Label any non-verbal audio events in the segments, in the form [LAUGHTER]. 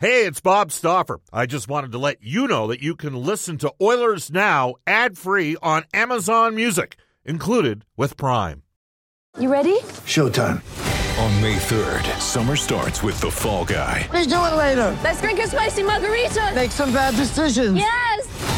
Hey, it's Bob Stauffer. I just wanted to let you know that you can listen to Oilers Now ad free on Amazon Music, included with Prime. You ready? Showtime. On May 3rd, summer starts with The Fall Guy. Let's do it later. Let's drink a spicy margarita. Make some bad decisions. Yes.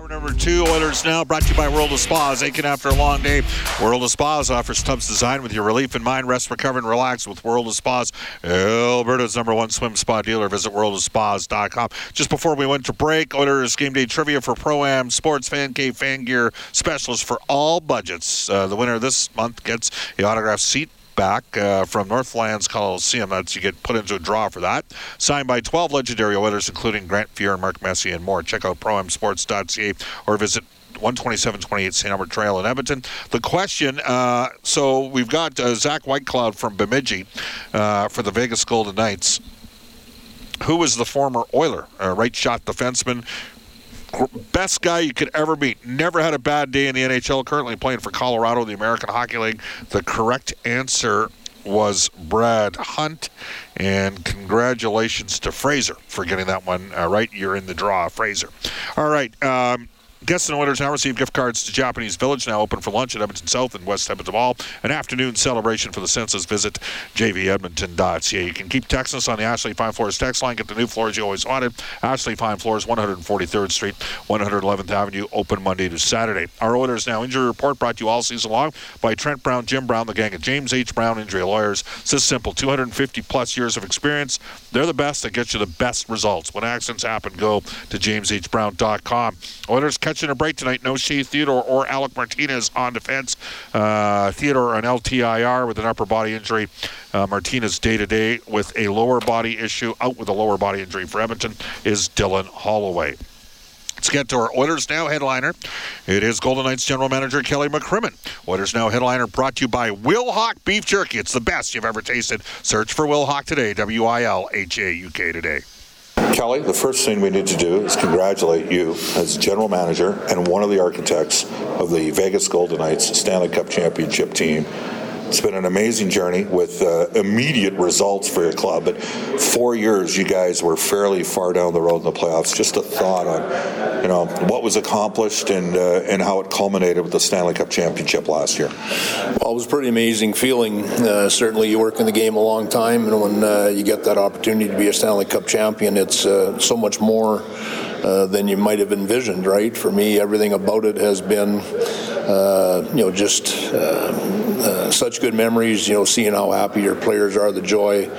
Hour number two, Oilers Now, brought to you by World of Spas. Aching after a long day, World of Spas offers tubs designed with your relief in mind. Rest, recover, and relax with World of Spas, Alberta's number one swim spa dealer. Visit worldofspas.com. Just before we went to break, Oilers game day trivia for Pro Am Sports Fan Cave Fan Gear Specialist for all budgets. Uh, the winner this month gets the autographed seat back uh, from Northlands Coliseum. That's you get put into a draw for that. Signed by 12 legendary Oilers, including Grant Fuhr and Mark Messier and more. Check out proamsports.ca or visit 12728 St. Albert Trail in Edmonton. The question uh, so we've got uh, Zach Whitecloud from Bemidji uh, for the Vegas Golden Knights. Who was the former Oiler? Uh, right shot defenseman, best guy you could ever meet. Never had a bad day in the NHL. Currently playing for Colorado, the American Hockey League. The correct answer was Brad Hunt, and congratulations to Fraser for getting that one uh, right. You're in the draw, Fraser. All right. Um, Guests and winners now receive gift cards to Japanese Village, now open for lunch at Edmonton South and West Edmonton Mall. An afternoon celebration for the census. Visit jvedmonton.ca. You can keep texting us on the Ashley Fine Floors text line. Get the new floors you always wanted. Ashley Fine Floors, 143rd Street, 111th Avenue, open Monday to Saturday. Our Oilers Now injury report brought to you all season long by Trent Brown, Jim Brown, the gang of James H. Brown Injury Lawyers. It's this simple 250 plus years of experience. They're the best that get you the best results. When accidents happen, go to jameshbrown.com. Oilers catching a break tonight. No Shea Theodore or Alec Martinez on defense. Uh, Theodore an LTIR with an upper body injury. Uh, Martinez day to day with a lower body issue. Out with a lower body injury for Edmonton is Dylan Holloway. Let's get to our Oilers Now headliner. It is Golden Knights General Manager Kelly McCrimmon. Oilers Now headliner brought to you by Wilhauk Beef Jerky. It's the best you've ever tasted. Search for Wilhauk today. W I L H A U K today. Kelly, the first thing we need to do is congratulate you as general manager and one of the architects of the Vegas Golden Knights Stanley Cup championship team. It's been an amazing journey with uh, immediate results for your club. But four years, you guys were fairly far down the road in the playoffs. Just a thought on, you know, what was accomplished and uh, and how it culminated with the Stanley Cup championship last year. Well, it was a pretty amazing feeling. Uh, certainly, you work in the game a long time, and when uh, you get that opportunity to be a Stanley Cup champion, it's uh, so much more. Uh, than you might have envisioned, right? For me, everything about it has been, uh, you know, just uh, uh, such good memories. You know, seeing how happy your players are, the joy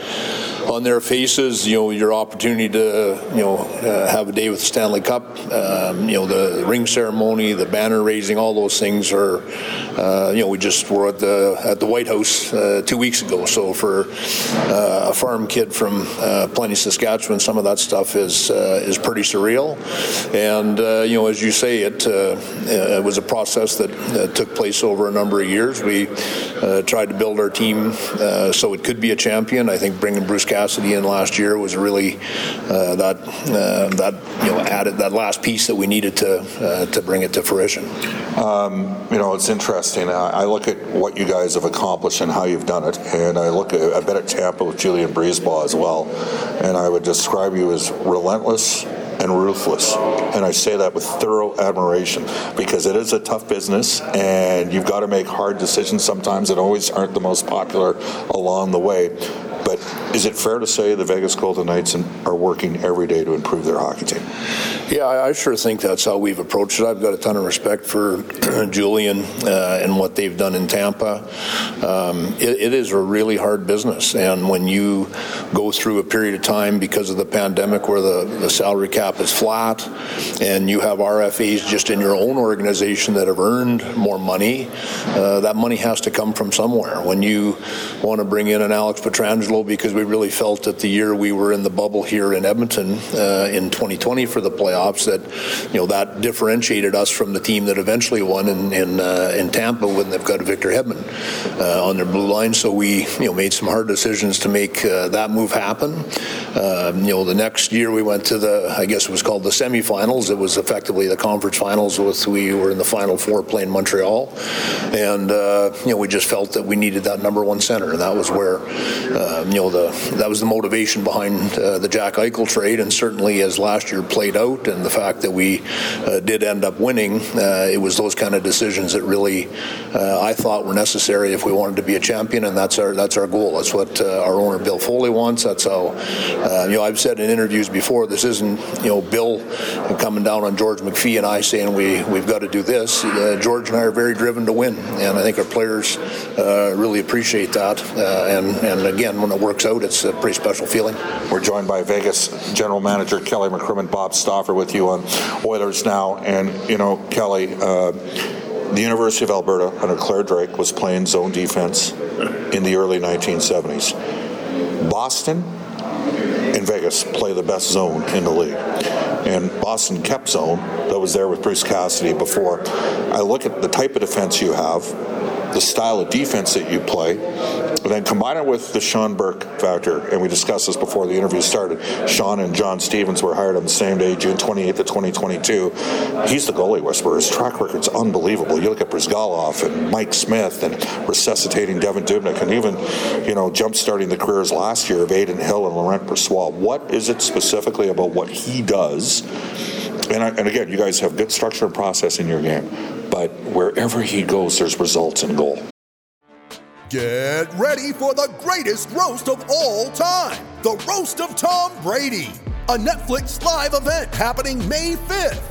on their faces. You know, your opportunity to, you know, uh, have a day with the Stanley Cup. Um, you know, the ring ceremony, the banner raising, all those things are. Uh, you know, we just were at the at the White House uh, two weeks ago. So for uh, a farm kid from uh, Plenty, Saskatchewan, some of that stuff is uh, is pretty surreal. And you know, as you say, it it was a process that took place over a number of years. We tried to build our team so it could be a champion. I think bringing Bruce Cassidy in last year was really uh, that uh, that you know added that last piece that we needed to uh, to bring it to fruition. Um, you know, it's interesting. I, I look at what you guys have accomplished and how you've done it, and I look at I've been at Tampa with Julien BriseBois as well, and I would describe you as relentless and ruthless. And I say that with thorough admiration because it is a tough business and you've got to make hard decisions sometimes that always aren't the most popular along the way. But is it fair to say the Vegas Golden Knights are working every day to improve their hockey team? Yeah, I, sure think that's how we've approached it. I've got a ton of respect for [CLEARS THROAT] Julien uh, and what they've done in Tampa. Um, it, it is a really hard business, and when you go through a period of time because of the pandemic where the, the salary cap is flat, and you have RFAs just in your own organization that have earned more money, uh, that money has to come from somewhere. When you want to bring in an Alex Pietrangelo because we really felt that the year we were in the bubble here in Edmonton uh, in 2020 for the playoffs that you know that differentiated us from the team that eventually won in in, uh, in Tampa when they've got Victor Hedman uh, on their blue line. So we you know made some hard decisions to make uh, that move happen. Um, you know, the next year we went to the I guess it was called the semifinals. It was effectively the conference finals with we were in the final four playing Montreal, and uh, you know we just felt that we needed that number one center, and that was where uh, you know the that was the motivation behind uh, the Jack Eichel trade, and certainly as last year played out, and the fact that we uh, did end up winning, uh, it was those kind of decisions that really uh, I thought were necessary if we wanted to be a champion, and that's our that's our goal. That's what our owner Bill Foley wants. That's how you know I've said in interviews before. This isn't you know Bill coming down on George McPhee and I saying we we've got to do this. George and I are very driven to win, and I think our players really appreciate that. and and again, when it works out, it's a pretty special feeling. We're joined by Vegas General Manager Kelly McCrimmon, Bob Stauffer with you on Oilers Now. And, you know, Kelly, uh, the University of Alberta under Clare Drake was playing zone defense in the early 1970s. Boston and Vegas play the best zone in the league. And Boston kept zone that was there with Bruce Cassidy before. I look at the type of defense you have, the style of defense that you play, and then combine it with the Sean Burke factor. And we discussed this before the interview started. Sean and John Stevens were hired on the same day, June 28th of 2022. He's the goalie whisperer. His track record's unbelievable. You look at Bryzgalov and Mike Smith and resuscitating Devan Dubnyk and even, you know, jump-starting the careers last year of Adin Hill and Laurent Brossoit. What is it specifically about what he does? And, I, and again, you guys have good structure and process in your game but wherever he goes, there's results in goal. Get ready for the greatest roast of all time the Roast of Tom Brady, a Netflix live event happening May 5th.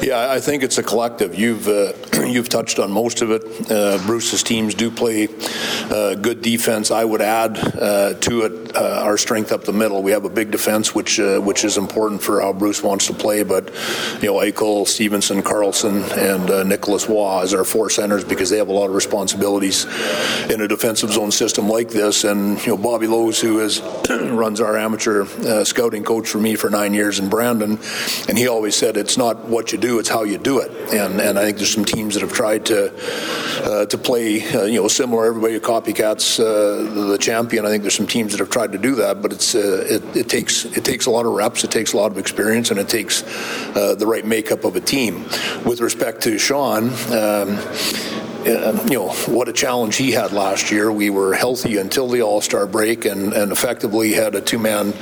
Yeah, I think it's a collective. You've uh, [CLEARS THROAT] you've touched on most of it. Uh, Bruce's teams do play uh, good defense. I would add uh, to it uh, our strength up the middle. We have a big defense, which uh, which is important for how Bruce wants to play. But you know, Eichel, Stephenson, Karlsson, and Nicolas Roy as our four centers because they have a lot of responsibilities in a defensive zone system like this. And you know, Bobby Lowes, who is [CLEARS THROAT] runs our amateur scouting coach for me for nine years in Brandon, and he always said it's not what you do, it's how you do it. And and I think there's some teams that have tried to uh, to play, uh, you know, similar. Everybody copycats uh, the champion. I think there's some teams that have tried to do that, but it's uh, it, it, takes it takes a lot of reps, it takes a lot of experience, and it takes uh, the right makeup of a team. With respect to Sean. Um, uh, you know what a challenge he had last year. We were healthy until the All Star break, and, and effectively had a two man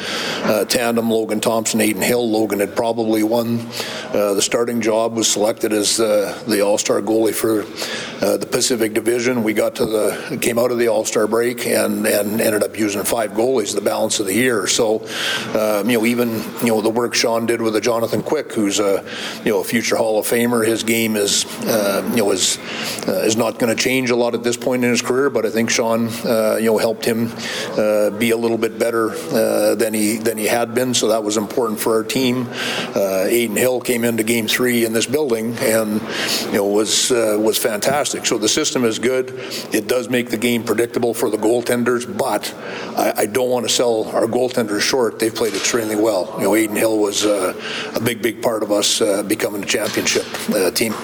uh, tandem: Logan Thompson, Adin Hill. Logan had probably won uh, the starting job. Was selected as uh, the All Star goalie for uh, the Pacific Division. We got to the came out of the All Star break and and ended up using five goalies the balance of the year. So um, you know even you know the work Sean did with the Jonathan Quick, who's a you know a future Hall of Famer. His game is you know is is not going to change a lot at this point in his career, but I think Sean, uh, you know, helped him uh, be a little bit better uh, than he than he had been. So that was important for our team. Uh, Adin Hill came into Game Three in this building and you know was uh, was fantastic. So the system is good. It does make the game predictable for the goaltenders, but I, I don't want to sell our goaltenders short. They've played extremely well. You know, Adin Hill was uh, a big, big part of us becoming a championship team.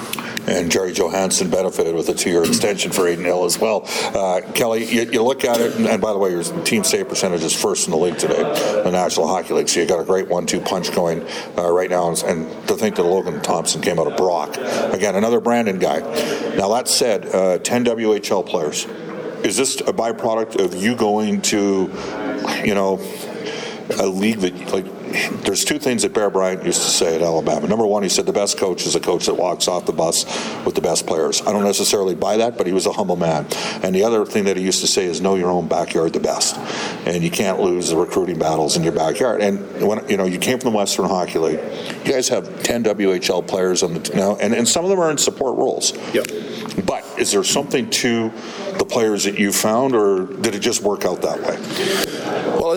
And Jerry Johansson benefited with a two-year extension for Adin Hill as well. Uh, Kelly, you, you, look at it, and, and, by the way, your team save percentage is first in the league today, the National Hockey League. So you got a great one-two punch going uh, right now, and, and, to think that Logan Thompson came out of Brock again, another Brandon guy. Now that said, uh, 10 WHL players. Is this a byproduct of you going to, you know, a league that like there's two things that Bear Bryant used to say at Alabama. Number one, he said the best coach is a coach that walks off the bus with the best players. I don't necessarily buy that, but he was a humble man. And the other thing that he used to say is know your own backyard the best, and you can't lose the recruiting battles in your backyard. And when you know you came from the Western Hockey League, you guys have 10 WHL players on the now, and, and some of them are in support roles. Yep. But is there something to the players that you found, or did it just work out that way?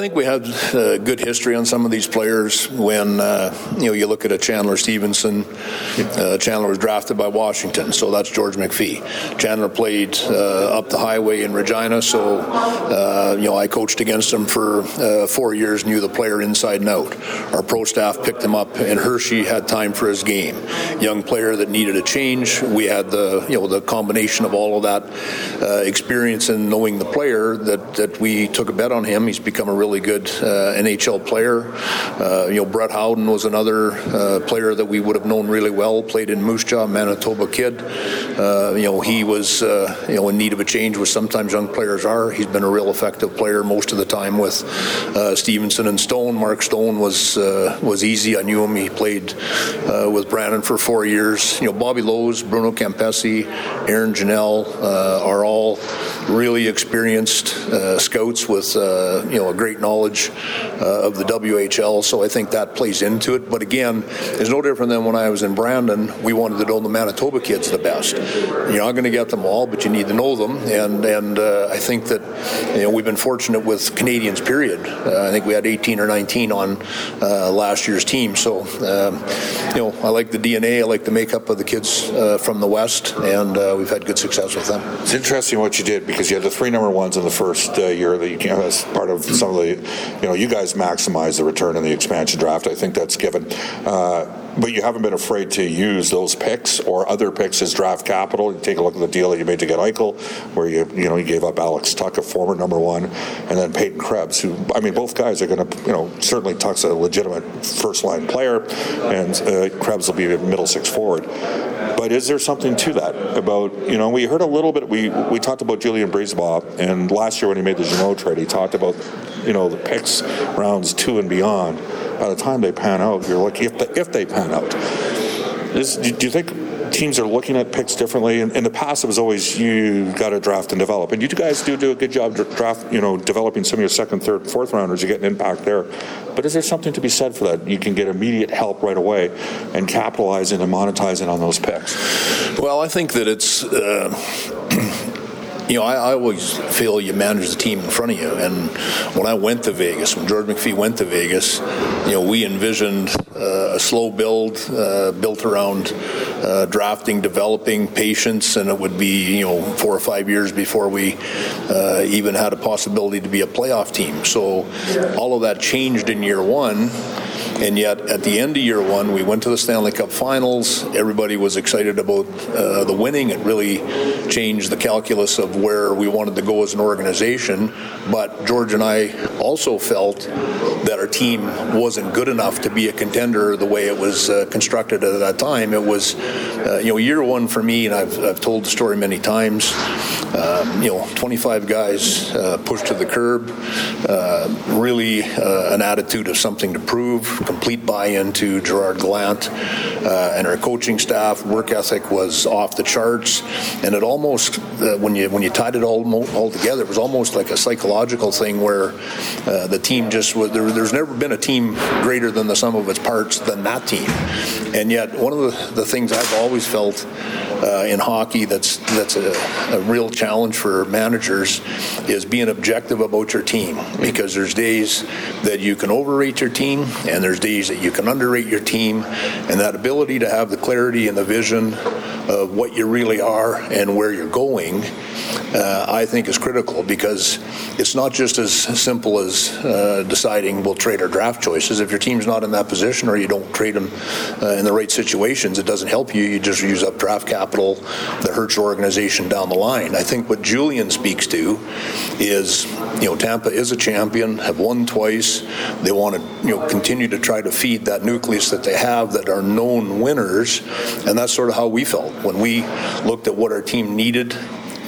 Think we had a good history on some of these players. When uh, you know you look at a Chandler Stephenson, uh, Chandler was drafted by Washington, so that's George McPhee. Chandler played uh, up the highway in Regina, so uh, you know I coached against him for uh, four years, knew the player inside and out. Our pro staff picked him up, and Hershey had time for his game. Young player that needed a change. We had the you know the combination of all of that uh, experience and knowing the player that that we took a bet on him. He's become a really good uh, NHL player. Uh, you know, Brett Howden was another uh, player that we would have known really well. Played in Moose Jaw, Manitoba kid. you know, he was you know in need of a change, which sometimes young players are. He's been a real effective player most of the time with Stephenson and Stone. Mark Stone was was easy. I knew him. He played with Brandon for four years. You know, Bobby Lowes, Bruno Campese, Aaron Janelle are all really experienced uh, scouts with uh, you know a great knowledge uh, of the WHL. So I think that plays into it. But again, it's no different than when I was in Brandon. We wanted to know the Manitoba kids the best. You're not going to get them all, but you need to know them. And and uh, I think that you know we've been fortunate with Canadians. Period. Uh, I think we had 18 or 19 on uh, last year's team. So um, you know I like the DNA. I like the makeup of the kids from the West, and we've had good success with them. It's interesting what you did because you had the three number ones in the first uh, year that you came as part of some of the, you know, you guys maximize the return in the expansion draft. I think that's given. Uh, but you haven't been afraid to use those picks or other picks as draft capital. You take a look at the deal that you made to get Eichel, where you you know you gave up Alex Tuch, a former number one, and then Peyton Krebs, who I mean both guys are going to you know certainly Tuch's a legitimate first line player, and uh, Krebs will be a middle six forward. But is there something to that about you know we heard a little bit we we talked about Julien BriseBois and last year when he made the Jeannot trade he talked about you know the picks rounds two and beyond. By the time they pan out, you're like if if they pan Is, do you think teams are looking at picks differently. In, in the past, it was always you got to draft and develop, and you guys do do a good job draft, you know, developing some of your second, third, fourth rounders. You get an impact there. But is there something to be said for that? You can get immediate help right away and capitalizing and monetizing on those picks. Well, I think that it's. Uh, [CLEARS THROAT] you know, I, I, always feel you manage the team in front of you. And when I went to Vegas, when George McPhee went to Vegas, you know, we envisioned uh, a slow build uh, built around uh, drafting, developing patience, and it would be, you know, four or five years before we uh, even had a possibility to be a playoff team. So all of that changed in year one. And yet, at the end of year one, we went to the Stanley Cup Finals. Everybody was excited about uh, the winning. It really changed the calculus of where we wanted to go as an organization. But George and I also felt that our team wasn't good enough to be a contender the way it was uh, constructed at that time. It was, uh, you know, year one for me, and I've, I've told the story many times. Um, you know, 25 guys uh, pushed to the curb, uh, really uh, an attitude of something to prove complete buy-in to Gerard Gallant uh, and our coaching staff. Work ethic was off the charts, and it almost uh, when you when you tied it all all together, it was almost like a psychological thing where uh, the team just was. There, there's never been a team greater than the sum of its parts than that team, and yet one of the, the things I've always felt uh, in hockey that's that's a, a, real challenge for managers is being objective about your team because there's days that you can overrate your team and there's there's days that you can underrate your team, and that ability to have the clarity and the vision of what you really are and where you're going, uh, I think is critical because it's not just as simple as uh, deciding we'll trade our draft choices. If your team's not in that position or you don't trade them uh, in the right situations, it doesn't help you. You just use up draft capital that hurts your organization down the line. I think what Julien speaks to is, you know, Tampa is a champion, have won twice. They want to, you know, continue to try to feed that nucleus that they have that are known winners, and that's sort of how we felt when we looked at what our team needed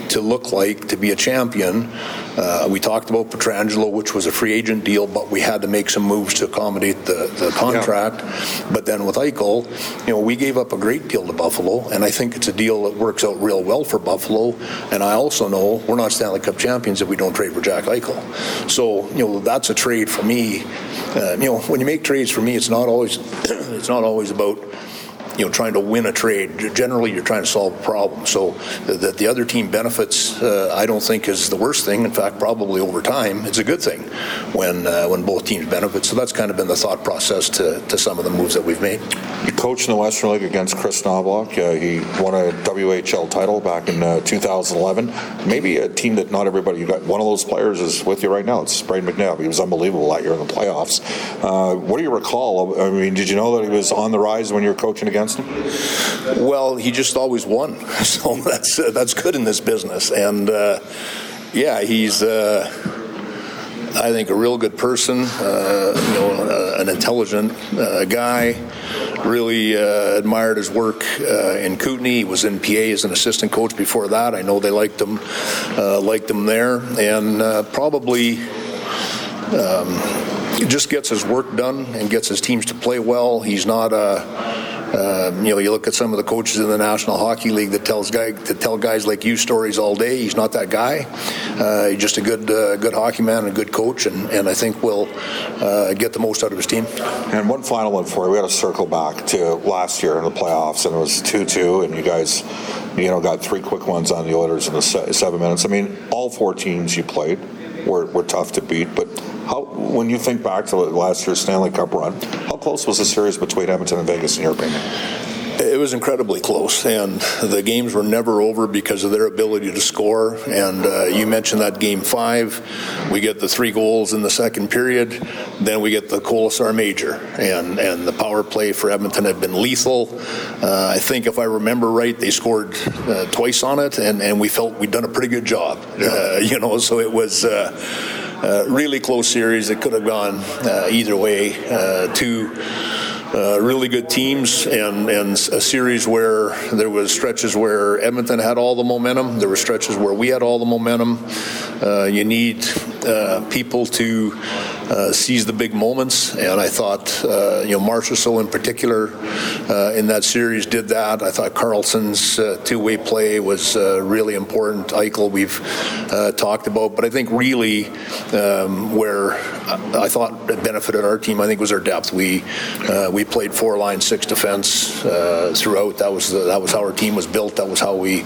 to look like to be a champion. Uh, we talked about Pietrangelo, which was a free agent deal, but we had to make some moves to accommodate the, the contract. Yeah. But then with Eichel, you know, we gave up a great deal to Buffalo, and I think it's a deal that works out real well for Buffalo. And I also know we're not Stanley Cup champions if we don't trade for Jack Eichel. So you know, that's a trade for me. Uh, you know, when you make trades for me, it's not always [CLEARS THROAT] it's not always about you know trying to win a trade. Generally, you're trying to solve a problem. So that the other team benefits, uh, I don't think is the worst thing. In fact, probably over time, it's a good thing when uh, when both teams benefit. So that's kind of been the thought process to, to some of the moves that we've made. You coached in the Western League against Kris Knoblauch. Uh, he won a WHL title back in uh, 2011. Maybe a team that not everybody. You got one of those players is with you right now. It's Brayden McNabb. He was unbelievable that year in the playoffs. Uh, what do you recall? I mean, did you know that he was on the rise when you were coaching against? Against him? Well, he just always won, [LAUGHS] so that's uh, that's good in this business. And uh, yeah, he's. Uh, I think a real good person, uh, you know, uh, an intelligent uh, guy. Really admired his work in Kootenay. He was in PA as an assistant coach before that. I know they liked him, liked him there, and probably. Um, just gets his work done and gets his teams to play well. He's not a um, you know, you look at some of the coaches in the National Hockey League that tells guy to tell guys like you stories all day. He's not that guy. Uh, he's just a good, uh, good hockey man and a good coach, and, and I think will uh, get the most out of his team. And one final one for you. We got to circle back to last year in the playoffs, and it was two-two, and you guys, you know, got three quick ones on the Oilers in the seven minutes. I mean, all four teams you played were, were tough to beat, but how, when you think back to last year's Stanley Cup run, how close was the series between Edmonton and Vegas, in your opinion? It was incredibly close, and the games were never over because of their ability to score. And uh, you mentioned that game five, we get the three goals in the second period, then we get the Kolesar major, and and the power play for Edmonton had been lethal. Uh, I think if I remember right, they scored uh, twice on it, and and we felt we'd done a pretty good job. Uh, you know, so it was. Uh, uh, really close series. It could have gone uh, either way. Uh, two uh, really good teams and, and a series where there was stretches where Edmonton had all the momentum. There were stretches where we had all the momentum. Uh, you need uh, people to uh, seize the big moments, and I thought uh, you know Marchessault in particular uh, in that series did that. I thought Karlsson's two-way play was really important. Eichel we've talked about, but I think really um, where I thought it benefited our team, I think was our depth. We we played four line, six defense uh, throughout. That was the, that was how our team was built. That was how we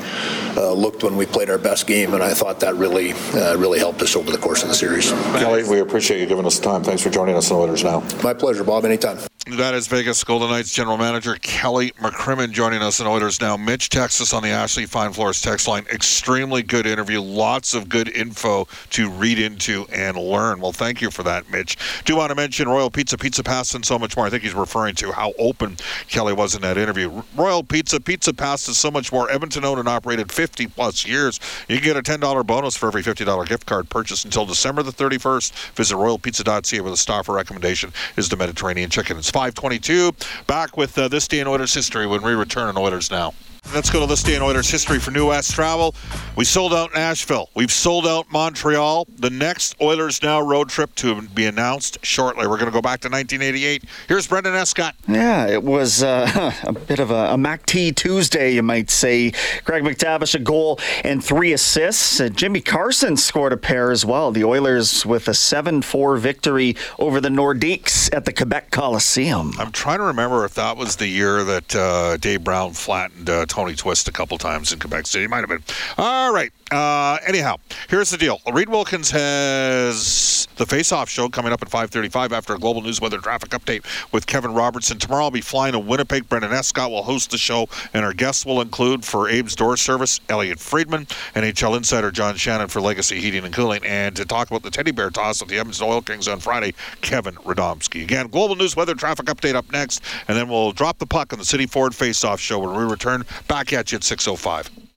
uh, looked when we played our best game, and I thought that really uh, really helped us over the course of the series. Kelly, we appreciate you giving us time. Thanks for joining us on Oilers Now. My pleasure, Bob. Anytime. That is Vegas Golden Knights general manager Kelly McCrimmon joining us in Oilers now. Mitch Texas on the Ashley Fine Floors text line. Extremely good interview. Lots of good info to read into and learn. Well, thank you for that, Mitch. Do want to mention Royal Pizza, Pizza Pasta, and so much more. I think he's referring to how open Kelly was in that interview. Royal Pizza, Pizza Pass, Pasta, so much more. Edmonton owned and operated 50 plus years. You can get a $10 bonus for every $50 gift card purchase until December the 31st. Visit royalpizza.ca with a Stauffer recommendation is the Mediterranean chicken. It's 522. Back with uh, this day in Oilers history when we return on Oilers Now. Let's go to this day in Oilers history for New West Travel. We sold out Nashville. We've sold out Montreal. The next Oilers Now road trip to be announced shortly. We're going to go back to 1988. Here's Brendan Escott. Yeah, it was uh, [LAUGHS] a bit of a, a Mac T Tuesday, you might say. Craig MacTavish, a goal and three assists. Uh, Jimmy Carson scored a pair as well. The Oilers with a 7 4 victory over the Nordiques at the Quebec Coliseum. I'm trying to remember if that was the year that uh, Dave Brown flattened uh, Tony Twist a couple times in Quebec City. Might have been. All right. Uh, anyhow, here's the deal. Reid Wilkins has the face-off show coming up at 5:35 after a global news weather traffic update with Kevin Robertson. Tomorrow I'll be flying to Winnipeg. Brendan Escott will host the show, and our guests will include for Abe's Door Service, Elliotte Friedman, NHL insider John Shannon for Legacy Heating and Cooling, and to talk about the Teddy Bear toss with the Edmonton Oil Kings on Friday, Kevin Radomski. Again, global news weather traffic update up next, and then we'll drop the puck on the City Ford face-off show when we return back at you at 6:05.